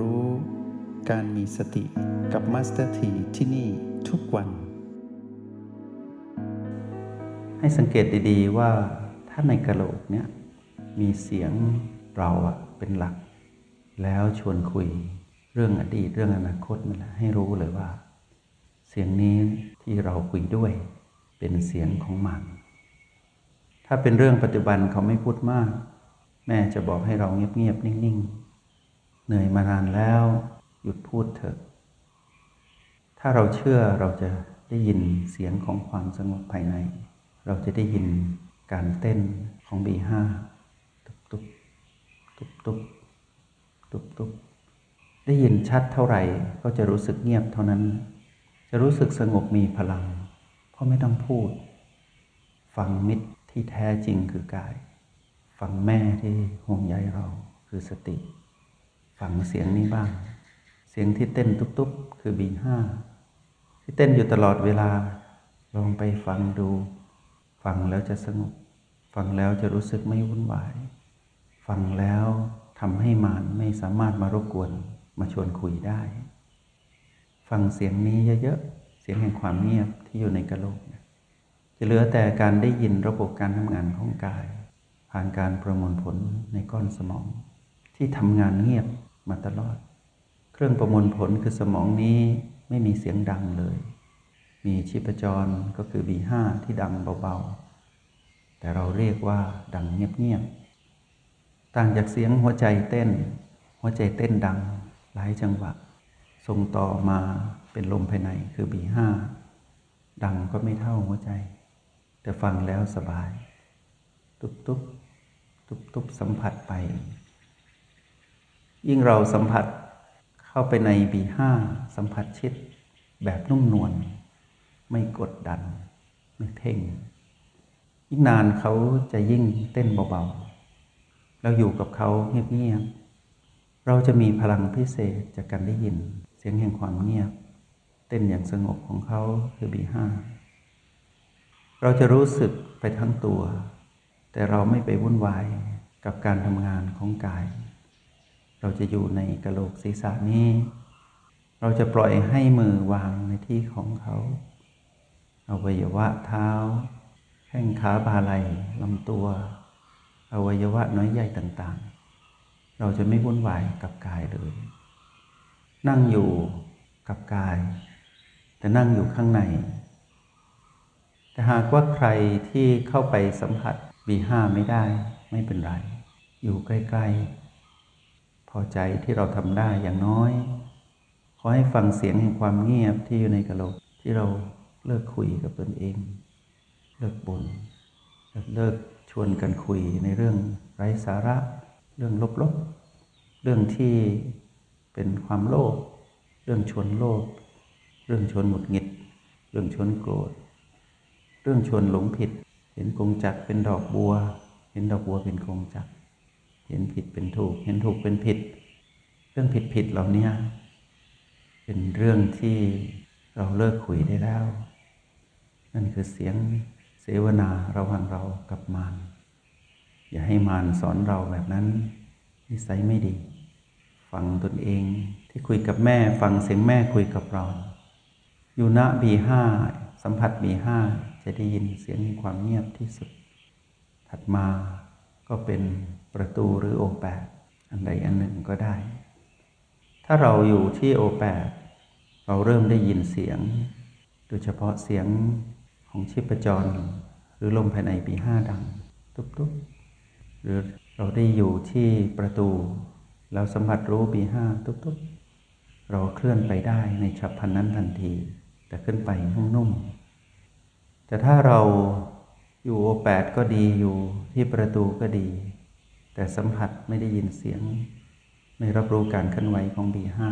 รู้ การมีสติกับมาสเตอร์ทีที่นี่ทุกวัน ให้สังเกตดีๆว่าถ้าในกะโหลกเนี่ยมีเสียงเราอะเป็นหลัก แล้วชวนคุยเรื่องอดีตเรื่องอนาคตนั่นแหละให้รู้เลยว่า เสียงนี้ที่เราคุยด้วย เป็นเสียงของมันถ้าเป็นเรื่องปัจจุบันเขาไม่พูดมาก แม่จะบอกให้เราเงียบๆนิ่งๆ เหนื่อยมานานแล้ว หยุดพูดเถอะ ถ้าเราเชื่อเราจะได้ยินเสียงของความสงบภายใน เราจะได้ยินการเต้นของบีห้าตุบตุบตุบตุบตุบตุบได้ยินชัดเท่าไหร่ก็จะรู้สึกเงียบเท่านั้น จะรู้สึกสงบมีพลัง เพราะไม่ต้องพูด ฟังมิตรที่แท้จริงคือกาย ฟังแม่ที่ห่วงใยเราคือสติ ฟังเสียงนี้บ้าง เสียงที่เต้นตุบๆ คือบีห้าที่เต้นอยู่ตลอดเวลา ลองไปฟังดู ฟังแล้วจะสงบ ฟังแล้วจะรู้สึกไม่วุ่นวาย ฟังแล้วทำให้มานไม่สามารถมารบกวนมาชวนคุยได้ ฟังเสียงนี้เยอะๆ เสียงแห่งความเงียบที่อยู่ในกระโหลกจะเหลือแต่การได้ยินระบบการทำงานของกาย ผ่านการประมวลผลในก้อนสมอง ที่ทำงานเงียบ มาตลอด เครื่องประมวลผลคือสมองนี้ไม่มีเสียงดังเลย มีชีพจรก็คือ B5 ที่ดังเบาๆ แต่เราเรียกว่าดังเงียบๆ ต่างจากเสียงหัวใจเต้น หัวใจเต้นดังหลายจังหวะ ส่งต่อมาเป็นลมภายในคือ B5 ดังก็ไม่เท่าหัวใจ แต่ฟังแล้วสบาย ตุบตุบตุบตุบสัมผัสไป ยิ่งเราสัมผัสเข้าไปใน B5 สัมผัสชิดแบบนุ่มนวลไม่กดดัน ไม่เพ่ง ยิ่งนานเขาจะยิ่งเต้นเบาๆเราอยู่กับเขาเงียบๆเราจะมีพลังพิเศษจากการได้ยิน เสียงแห่งความเงียบ เต้นอย่างสงบของเขาคือ B5 เราจะรู้สึกไปทั้งตัว แต่เราไม่ไปวุ่นวายกับการทำงานของกาย เราจะอยู่ในกระโหลกศีรษะนี้ เราจะปล่อยให้มือวางในที่ของเขาอวัยวะเท้า แข้งขาบาไหลลำตัว อวัยวะน้อยใหญ่ต่างๆ เราจะไม่วุ่นวายกับกายเลย นั่งอยู่กับกาย แต่นั่งอยู่ข้างใน แต่หากว่าใครที่เข้าไปสัมผัส B5 ไม่ได้ไม่เป็นไร อยู่ใกล้ ๆ พอใจที่เราทำได้อย่างน้อย ขอให้ฟังเสียงแห่งความเงียบที่อยู่ในกระโหลกที่เราเลิกคุยกับตนเอง เลิกบน่นเลิกชวนกันคุยในเรื่องไร้สาระ เรื่องลบๆ เรื่องที่เป็นความโลภเรื่องชวนโลภเรื่องชวนหงุดหงิด เรื่องชวนโกรธ เรื่องชวนหลงผิด เห็นกงจักรเป็นดอกบัว เห็นดอกบัวเป็นกงจักร เห็นผิดเป็นถูก เห็นถูกเป็นผิด เรื่องผิดผิดเหล่านี้เป็นเรื่องที่เราเลิกคุยได้แล้ว นั่นคือเสียงเสวนาระหว่างเรากับมารอย่าให้มารสอนเราแบบนั้นนิสัยไม่ดี ฟังตนเองที่คุยกับแม่ ฟังเสียงแม่คุยกับเรา อยู่ณบีห้าสัมผัสบีห้าจะได้ยินเสียงความเงียบที่สุด ถัดมา ก็เป็นประตูหรือโอแปดอันใดอันหนึ่งก็ได้ ถ้าเราอยู่ที่โอแปดเราเริ่มได้ยินเสียง โดยเฉพาะเสียงของชีพจร หรือลมภายในปีห้าดัง ตุ๊บตุ๊บหรือเราได้อยู่ที่ประตูเราสัมผัสรู้ปีห้าตุ๊บตุ๊บเราเคลื่อนไปได้ในฉับพลันนั้นทันที แต่ขึ้นไปนุ่มๆแต่ถ้าเรา อยู่โอแปดก็ดีอยู่ที่ประตูก็ดี แต่สัมผัสไม่ได้ยินเสียง ไม่รับรู้การเคลื่อนไหวของบีห้า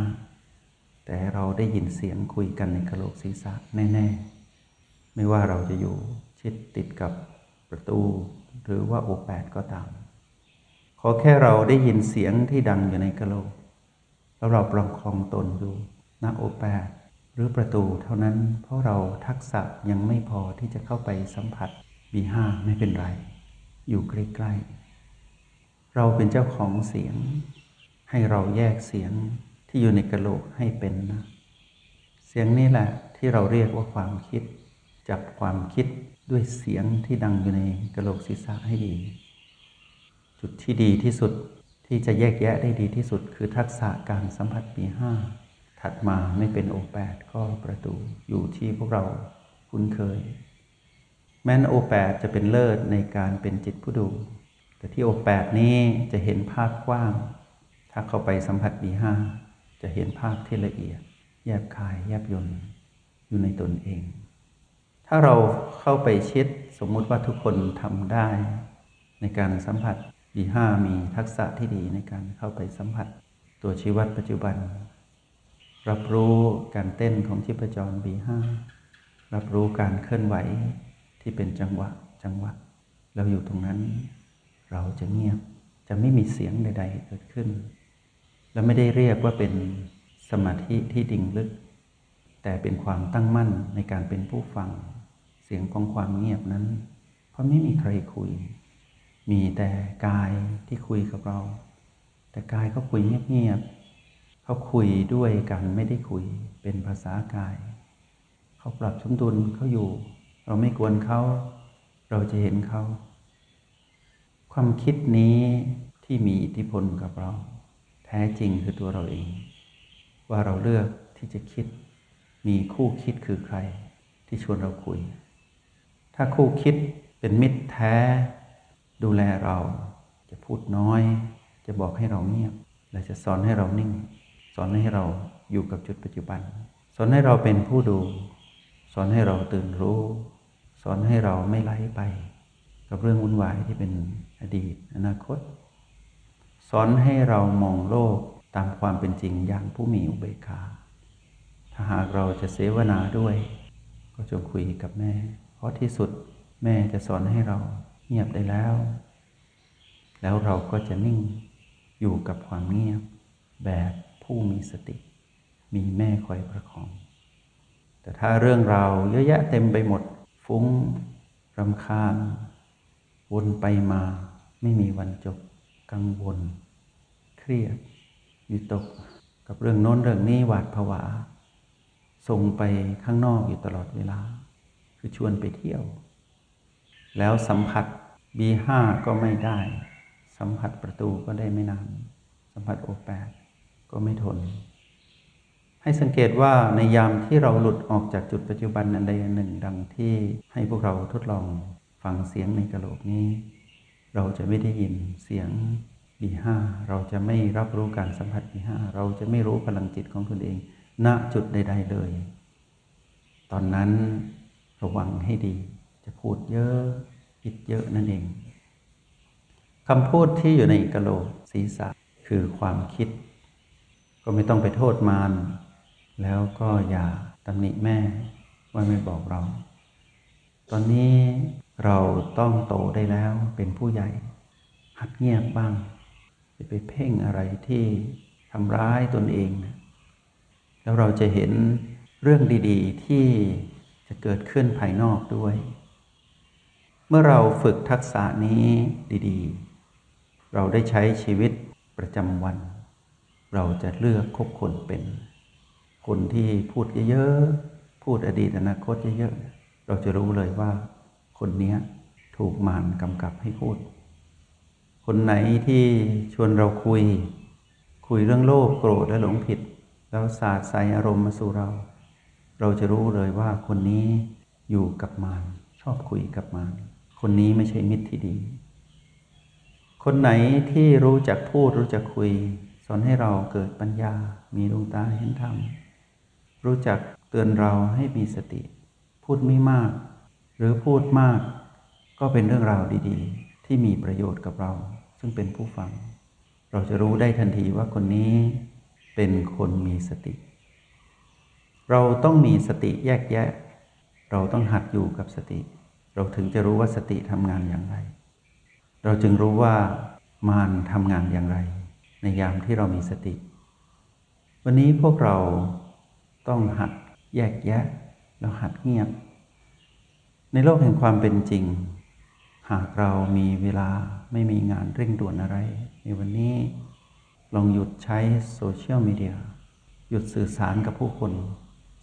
แต่เราได้ยินเสียงคุยกันในกระโหลกศีรษะแน่ ๆ ไม่ว่าเราจะอยู่ชิดติดกับประตู หรือว่าโอแปดก็ตาม ขอแค่เราได้ยินเสียงที่ดังอยู่ในกระโหลก แล้วเราประคองตนอยู่ณโอแปดหรือประตูเท่านั้นเพราะเราทักษะยังไม่พอที่จะเข้าไปสัมผัส บีห้าไม่เป็นไร อยู่ใกล้ๆเราเป็นเจ้าของเสียง ให้เราแยกเสียงที่อยู่ในกระโหลกให้เป็นนะเสียงนี้แหละที่เราเรียกว่าความคิด จับความคิดด้วยเสียงที่ดังอยู่ในกระโหลกศีรษะให้ดี จุดที่ดีที่สุดที่จะแยกแยะได้ดีที่สุด คือทักษะการสัมผัสปีห้าถัดมาไม่เป็นโอแปดก็ประตูอยู่ที่พวกเราคุ้นเคย แม้นโอแปดจะเป็นเลิศในการเป็นจิตผู้ดู แต่ที่โอแปดนี้จะเห็นภาพกว้าง ถ้าเข้าไปสัมผัสปีห้าจะเห็นภาพที่ละเอียด แยบคายแยบยนต์อยู่ในตนเอง ถ้าเราเข้าไปชิดสมมุติว่าทุกคนทำได้ ในการสัมผัสบีห้ามีทักษะที่ดีในการเข้าไปสัมผัสตัวชีวัตปัจจุบัน รับรู้การเต้นของชีพจรบีห้ารับรู้การเคลื่อนไหว ที่เป็นจังหวะจังหวะ เราอยู่ตรงนั้น เราจะเงียบจะไม่มีเสียงใด ๆ เกิดขึ้น และไม่ได้เรียกว่าเป็นสมาธิที่ดิ่งลึก แต่เป็นความตั้งมั่นในการเป็นผู้ฟัง เสียงของความเงียบนั้น เพราะไม่มีใครคุย มีแต่กายที่คุยกับเรา แต่กายก็คุยเงียบๆเขาคุยด้วยกันไม่ได้คุยเป็นภาษากาย เขาปรับสมดุลเขาอยู่ เราไม่กวนเขาเราจะเห็นเขา ความคิดนี้ที่มีอิทธิพลกับเรา แท้จริงคือตัวเราเอง ว่าเราเลือกที่จะคิด มีคู่คิดคือใคร ที่ชวนเราคุย ถ้าคู่คิดเป็นมิตรแท้ ดูแลเราจะพูดน้อย จะบอกให้เราเงียบ และจะสอนให้เรานิ่ง สอนให้เราอยู่กับจุดปัจจุบัน สอนให้เราเป็นผู้ดู สอนให้เราตื่นรู้ สอนให้เราไม่ไหลไป กับเรื่องวุ่นวายที่เป็นอดีต อนาคต สอนให้เรามองโลกตามความเป็นจริงอย่างผู้มีอุเบกขา ถ้าหากเราจะเสวนาด้วย ก็จงคุยกับแม่ เพราะที่สุดแม่จะสอนให้เราเงียบได้แล้ว แล้วเราก็จะนิ่งอยู่กับความเงียบแบบผู้มีสติ มีแม่คอยประคอง แต่ถ้าเรื่องเราเยอะแยะเต็มไปหมด ฟุ้งรำคาญ วนไปมาไม่มีวันจบ กังวล เครียดวิตกกับเรื่องโน้นเรื่องนี้หวาดผวา ส่งไปข้างนอกอยู่ตลอดเวลา คือชวนไปเที่ยว แล้วสัมผัส B5 ก็ไม่ได้ สัมผัสประตูก็ได้ไม่นาน สัมผัสโอแปดก็ไม่ทน ให้สังเกตว่าในยามที่เราหลุดออกจากจุดปัจจุบันอันใดอันหนึ่ง ดังที่ให้พวกเราทดลองฟังเสียงในกระโหลกนี้ เราจะไม่ได้ยินเสียง B5 เราจะไม่รับรู้การสัมผัส B5 เราจะไม่รู้พลังจิตของตนเอง ณจุดใด ๆ เลย ตอนนั้นระวังให้ดี จะพูดเยอะคิดเยอะนั่นเองคำพูดที่อยู่ในกระโหลกศีรษะคือความคิด ก็ไม่ต้องไปโทษมาร แล้วก็อย่าตำหนิแม่ว่าไม่บอกเรา ตอนนี้เราต้องโตได้แล้วเป็นผู้ใหญ่ หัดเงียบบ้าง จะไปเพ่งอะไรที่ทำร้ายตนเอง แล้วเราจะเห็นเรื่องดีๆ ที่จะเกิดขึ้นภายนอกด้วย เมื่อเราฝึกทักษะนี้ดีๆ เราได้ใช้ชีวิตประจำวัน เราจะเลือกคบคนเป็น คนที่พูดเยอะๆ พูดอดีตอนาคตเยอะๆ เราจะรู้เลยว่าคนนี้ถูกมารกำกับให้พูด คนไหนที่ชวนเราคุย คุยเรื่องโลภโกรธและหลงผิด แล้วสาดใส่อารมณ์มาสู่เรา เราจะรู้เลยว่าคนนี้อยู่กับมารชอบคุยกับมารคนนี้ไม่ใช่มิตรที่ดี คนไหนที่รู้จักพูดรู้จักคุย สอนให้เราเกิดปัญญา มีดวงตาเห็นธรรม รู้จักเตือนเราให้มีสติ พูดไม่มาก หรือพูดมาก ก็เป็นเรื่องราวดีๆ ที่มีประโยชน์กับเรา ซึ่งเป็นผู้ฟัง เราจะรู้ได้ทันทีว่าคนนี้เป็นคนมีสติ เราต้องมีสติแยกแยะ เราต้องหัดอยู่กับสติ เราถึงจะรู้ว่าสติทำงานอย่างไร เราจึงรู้ว่ามารทำงานอย่างไร ในยามที่เรามีสติ วันนี้พวกเรา ต้องหัดแยกแยะแล้วหัดเงียบ ในโลกแห่งความเป็นจริง หากเรามีเวลาไม่มีงานเร่งด่วนอะไร ในวันนี้ลองหยุดใช้โซเชียลมีเดียหยุดสื่อสารกับผู้คน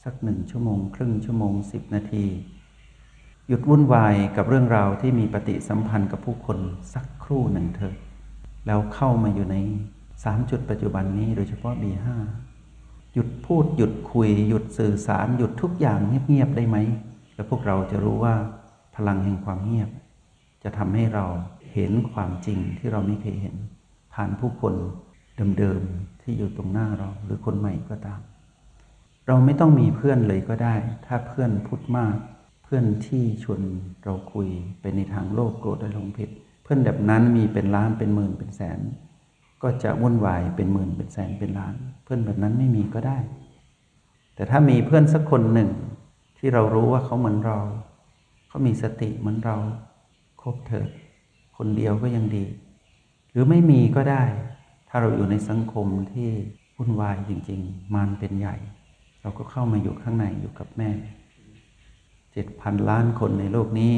สักหนึ่งชั่วโมง ครึ่งชั่วโมงสิบนาที หยุดวุ่นวายกับเรื่องราวที่มีปฏิสัมพันธ์กับผู้คนสักครู่หนึ่งเถอะแล้วเข้ามาอยู่ในสามจุดปัจจุบันนี้โดยเฉพาะ B5 หยุดพูดหยุดคุย หยุดสื่อสาร หยุดทุกอย่างเงียบๆได้ไหม แล้วพวกเราจะรู้ว่าพลังแห่งความเงียบ จะทำให้เราเห็นความจริงที่เราไม่เคยเห็น ผ่านผู้คนเดิมๆที่อยู่ตรงหน้าเราหรือคนใหม่ก็ตาม เราไม่ต้องมีเพื่อนเลยก็ได้ ถ้าเพื่อนพูดมาก เพื่อนที่ชวนเราคุยไปในทางโลภโกรธและลงผิด เพื่อนแบบนั้นมีเป็นล้านเป็นหมื่นเป็นแสน ก็จะวุ่นวายเป็นหมื่นเป็นแสนเป็นล้าน เพื่อนแบบนั้นไม่มีก็ได้ แต่ถ้ามีเพื่อนสักคนหนึ่ง ที่เรารู้ว่าเขาเหมือนเรา เขามีสติเหมือนเราคบเถิดคนเดียวก็ยังดี หรือไม่มีก็ได้ ถ้าเราอยู่ในสังคมที่วุ่นวายจริง ๆมันเป็นใหญ่ เราก็เข้ามาอยู่ข้างในอยู่กับแม่เจ็ดพันล้านคนในโลกนี้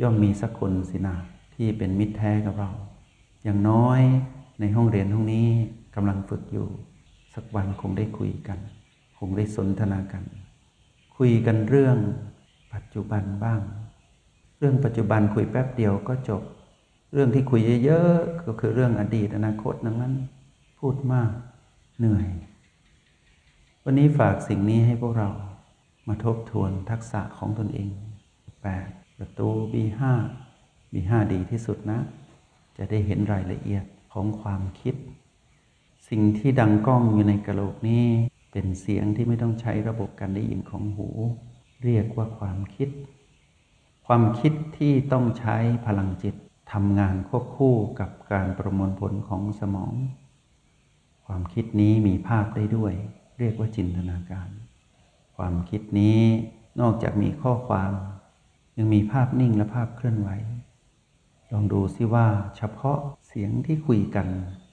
ย่อมมีสักคนสินะที่เป็นมิตรแท้กับเรา อย่างน้อย ในห้องเรียนห้องนี้กำลังฝึกอยู่ สักวันคงได้คุยกัน คงได้สนทนากัน คุยกันเรื่องปัจจุบันบ้าง เรื่องปัจจุบันคุยแป๊บเดียวก็จบ เรื่องที่คุยเยอะๆก็คือเรื่องอดีตอนาคตนั้นนั้นพูดมากเหนื่อย วันนี้ฝากสิ่งนี้ให้พวกเรามาทบทวนทักษะของตนเองแปดประตู B5 B5 ดีที่สุดนะ จะได้เห็นรายละเอียด ของความคิด สิ่งที่ดังก้องอยู่ในกระโหลกนี้ เป็นเสียงที่ไม่ต้องใช้ระบบการได้ยินของหู เรียกว่าความคิด ความคิดที่ต้องใช้พลังจิตทำงานควบคู่กับการประมวลผลของสมอง ความคิดนี้มีภาพได้ด้วย เรียกว่าจินตนาการ ความคิดนี้นอกจากมีข้อความ ยังมีภาพนิ่งและภาพเคลื่อนไหว ลองดูซิว่าเฉพาะ เสียงที่คุยกัน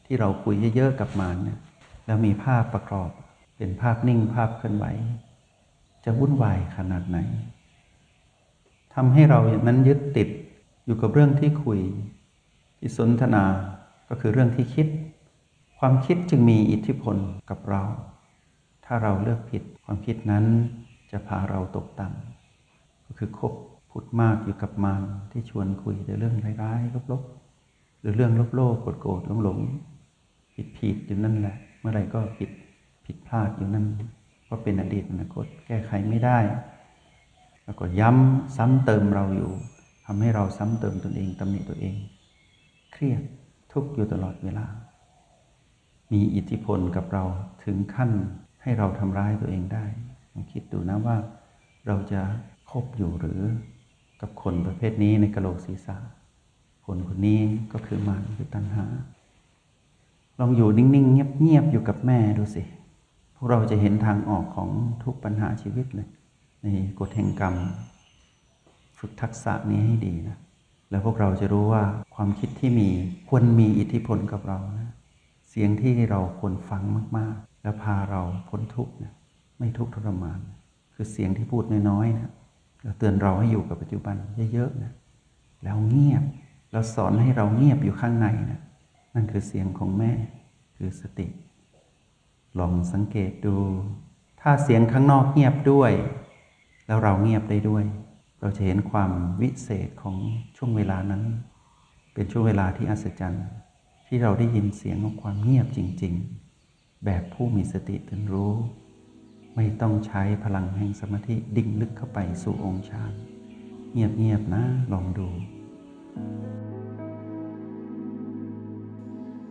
ที่เราคุยเยอะๆกับมันเนี่ยแล้วมีภาพประกอบเป็นภาพนิ่งภาพเคลื่อนไหว จะวุ่นวายขนาดไหนทำให้เราอย่างนั้นยึดติดอยู่กับเรื่องที่คุยที่สนทนาก็คือเรื่องที่คิด ความคิดจึงมีอิทธิพลกับเรา ถ้าเราเลือกผิดความคิดนั้นจะพาเราตกต่ำก็คือคบพูดมากอยู่กับมันที่ชวนคุยแต่เรื่องร้ายๆลบๆ หรือเรื่องโลภๆโกรธๆหลงๆผิดๆอยู่นั่นแหละ เมื่อไรก็ผิดผิดพลาดอยู่นั่นก็เป็นอดีตอนาคตแก้ไขไม่ได้ แล้วก็ย้ำซ้ำเติมเราอยู่ทำให้เราซ้ำเติมตนเองตำหนิตัวเอง เครียดทุกข์อยู่ตลอดเวลา มีอิทธิพลกับเราถึงขั้นให้เราทำร้ายตัวเองได้ลองคิดดูนะว่า เราจะคบอยู่หรือกับคนประเภทนี้ในกะโหลกศีรษะ คนคนนี้ก็คือมันคือตัณหา ลองอยู่นิ่งๆ เงียบๆ อยู่กับแม่ดูสิ พวกเราจะเห็นทางออกของทุกปัญหาชีวิตเลย ในกฎแห่งกรรม ฝึกทักษะนี้ให้ดีนะ แล้วพวกเราจะรู้ว่าความคิดที่มีควรมีอิทธิพลกับเรานะ เสียงที่เราควรฟังมากๆ แล้วพาเราพ้นทุกข์นะไม่ทุกข์ทรมาน คือเสียงที่พูดน้อยๆนะเราเตือนเราให้อยู่กับปัจจุบันเยอะๆนะแล้วเงียบ เราสอนให้เราเงียบอยู่ข้างในนะนั่นคือเสียงของแม่คือสติ ลองสังเกตดู ถ้าเสียงข้างนอกเงียบด้วย แล้วเราเงียบได้ด้วย เราจะเห็นความวิเศษของช่วงเวลานั้น เป็นช่วงเวลาที่อัศจรรย์ ที่เราได้ยินเสียงของความเงียบจริง ๆ แบบผู้มีสติตื่นรู้ ไม่ต้องใช้พลังแห่งสมาธิดิ่งลึกเข้าไปสู่องค์ฌานเงียบๆนะลองดู